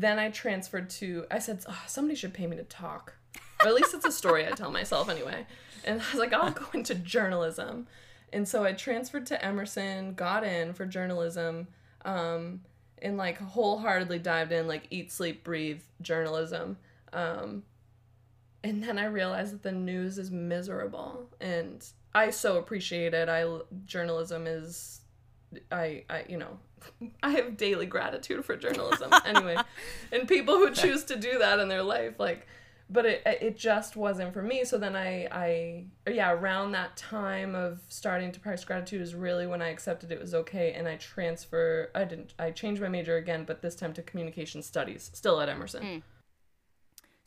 then I transferred to. I said oh, somebody should pay me to talk, or at least it's a story I tell myself anyway. And I was like, I'll go into journalism, and so I transferred to Emerson, got in for journalism, um, and like wholeheartedly dived in, like eat, sleep, breathe journalism. Um, and then I realized that the news is miserable, and I so appreciate it. I journalism is, I I you know, I have daily gratitude for journalism anyway, and people who choose to do that in their life, like, but it it just wasn't for me. So then I I yeah around that time of starting to practice gratitude is really when I accepted it was okay, and I transfer. I didn't. I changed my major again, but this time to communication studies, still at Emerson. Mm.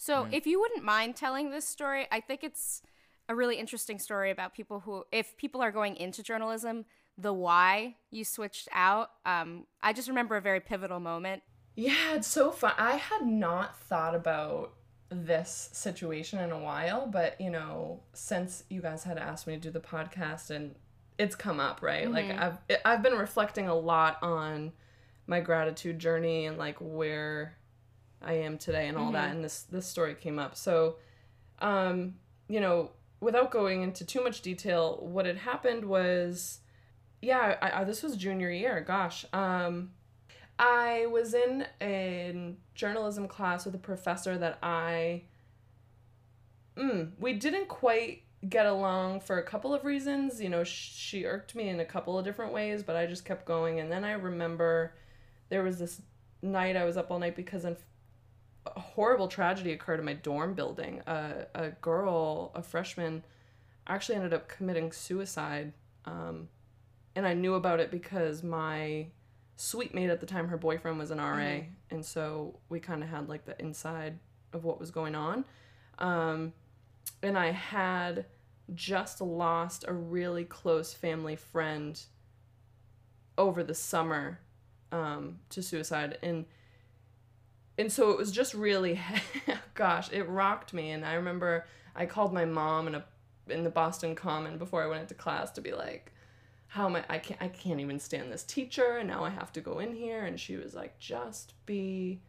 So, if you wouldn't mind telling this story, I think it's a really interesting story about people who, if people are going into journalism, the why you switched out. Um, I just remember a very pivotal moment. Yeah, it's so fun. I had not thought about this situation in a while, but you know, since you guys had asked me to do the podcast and it's come up, right? Mm-hmm. Like I've I've been reflecting a lot on my gratitude journey and like where I am today and all mm-hmm. that and this this story came up. So um you know, without going into too much detail, what had happened was yeah, I, I, this was junior year, gosh. Um I was in a journalism class with a professor that I mm, we didn't quite get along for a couple of reasons. You know, she irked me in a couple of different ways, but I just kept going. And then I remember there was this night I was up all night because a horrible tragedy occurred in my dorm building. Uh, a girl, a freshman, actually ended up committing suicide. Um, and I knew about it because my suite mate at the time, her boyfriend was an RA. Mm-hmm. And so we kind of had like the inside of what was going on. Um, and I had just lost a really close family friend over the summer um, to suicide. And and so it was just really gosh it rocked me and i remember i called my mom in a in the boston common before i went into class to be like how am i i can't i can't even stand this teacher. And now i have to go in here. And she was like just be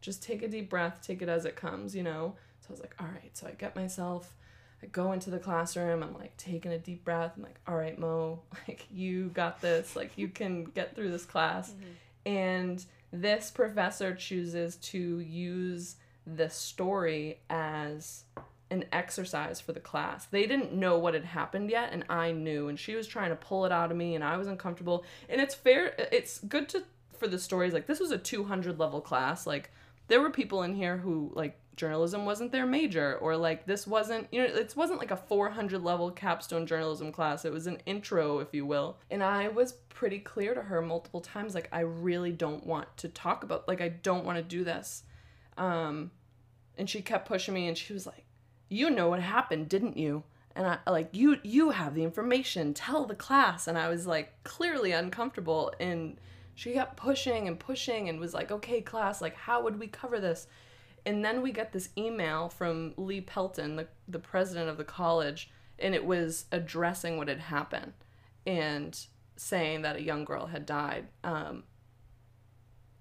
just take a deep breath take it as it comes you know? So i was like all right. So i get myself i go into the classroom. I'm like taking a deep breath. I'm like all right mo like you got this. Like you can get through this class. Mm-hmm. and this professor chooses to use the story as an exercise for the class. They didn't know what had happened yet and I knew and she was trying to pull it out of me and I was uncomfortable. And it's fair it's good to for the stories like this was a 200 level class like there were people in here who like journalism wasn't their major or like this wasn't you know it wasn't like a 400 level capstone journalism class it was an intro if you will and i was pretty clear to her multiple times like i really don't want to talk about like i don't want to do this um and she kept pushing me and she was like you know what happened didn't you? And i like you you have the information tell the class. And i was like clearly uncomfortable. And she kept pushing and pushing and was like okay class like how would we cover this? And then we get this email from Lee Pelton, the, the president of the college, and it was addressing what had happened and saying that a young girl had died. Um,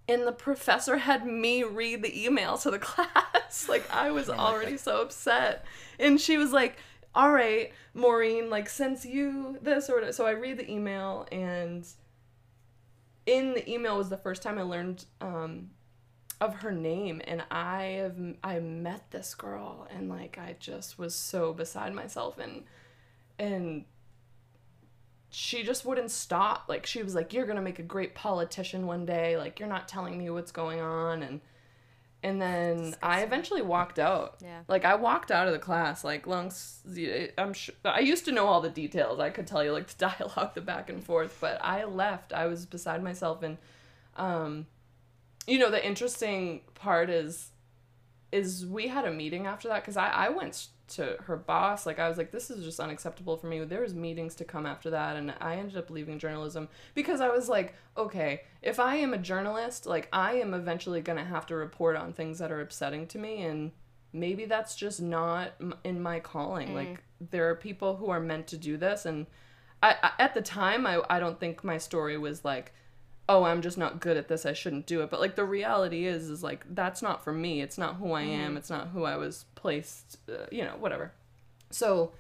and the professor had me read the email to the class. like, I was already so upset. And she was like, all right, Maureen, like, since you this or whatever. So I read the email, and in the email was the first time I learned um, of her name and I have I met this girl and like I just was so beside myself and and she just wouldn't stop like she was like you're to make a great politician one day like you're not telling me what's going on and and then I eventually walked out. Yeah. Like I walked out of the class. Like long, I'm sure I used to know all the details. I could tell you like the dialogue, the back and forth. But I left. I was beside myself, and um, you know the interesting part is is we had a meeting after that because I, I went to her boss like i was like this is just unacceptable for me there was meetings to come after that and i ended up leaving journalism because i was like okay if i am a journalist like i am eventually going to have to report on things that are upsetting to me and maybe that's just not in my calling mm. like there are people who are meant to do this and I, I at the time I, I don't think my story was like oh, I'm just not good at this. I shouldn't do it. But like the reality is, is like that's not for me. It's not who I am. Mm-hmm. It's not who I was placed. Uh, you know, whatever. So.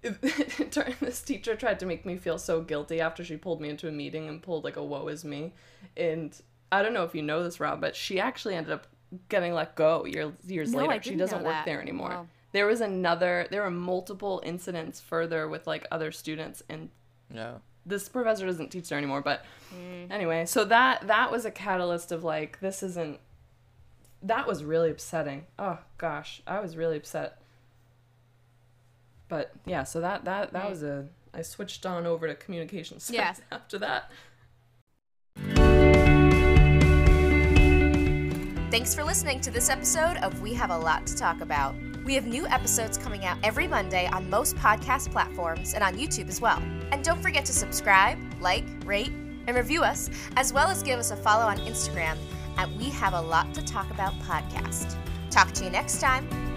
this teacher tried to make me feel so guilty after she pulled me into a meeting and pulled like a woe is me and i don't know if you know this rob but she actually ended up getting let go year, years No, I later she didn't doesn't know work that. there anymore Wow. there was another there were multiple incidents further with like other students and Yeah. This professor doesn't teach there anymore but Mm. anyway so that that was a catalyst of like this isn't that was really upsetting oh gosh i was really upset but yeah so that that that Right. was a i switched on over to communication science Yeah. after that Thanks for listening to this episode of We Have a Lot to Talk About. We have new episodes coming out every Monday on most podcast platforms and on YouTube as well. And don't forget to subscribe, like, rate, and review us, as well as give us a follow on Instagram at We Have a Lot to Talk About Podcast. Talk to you next time.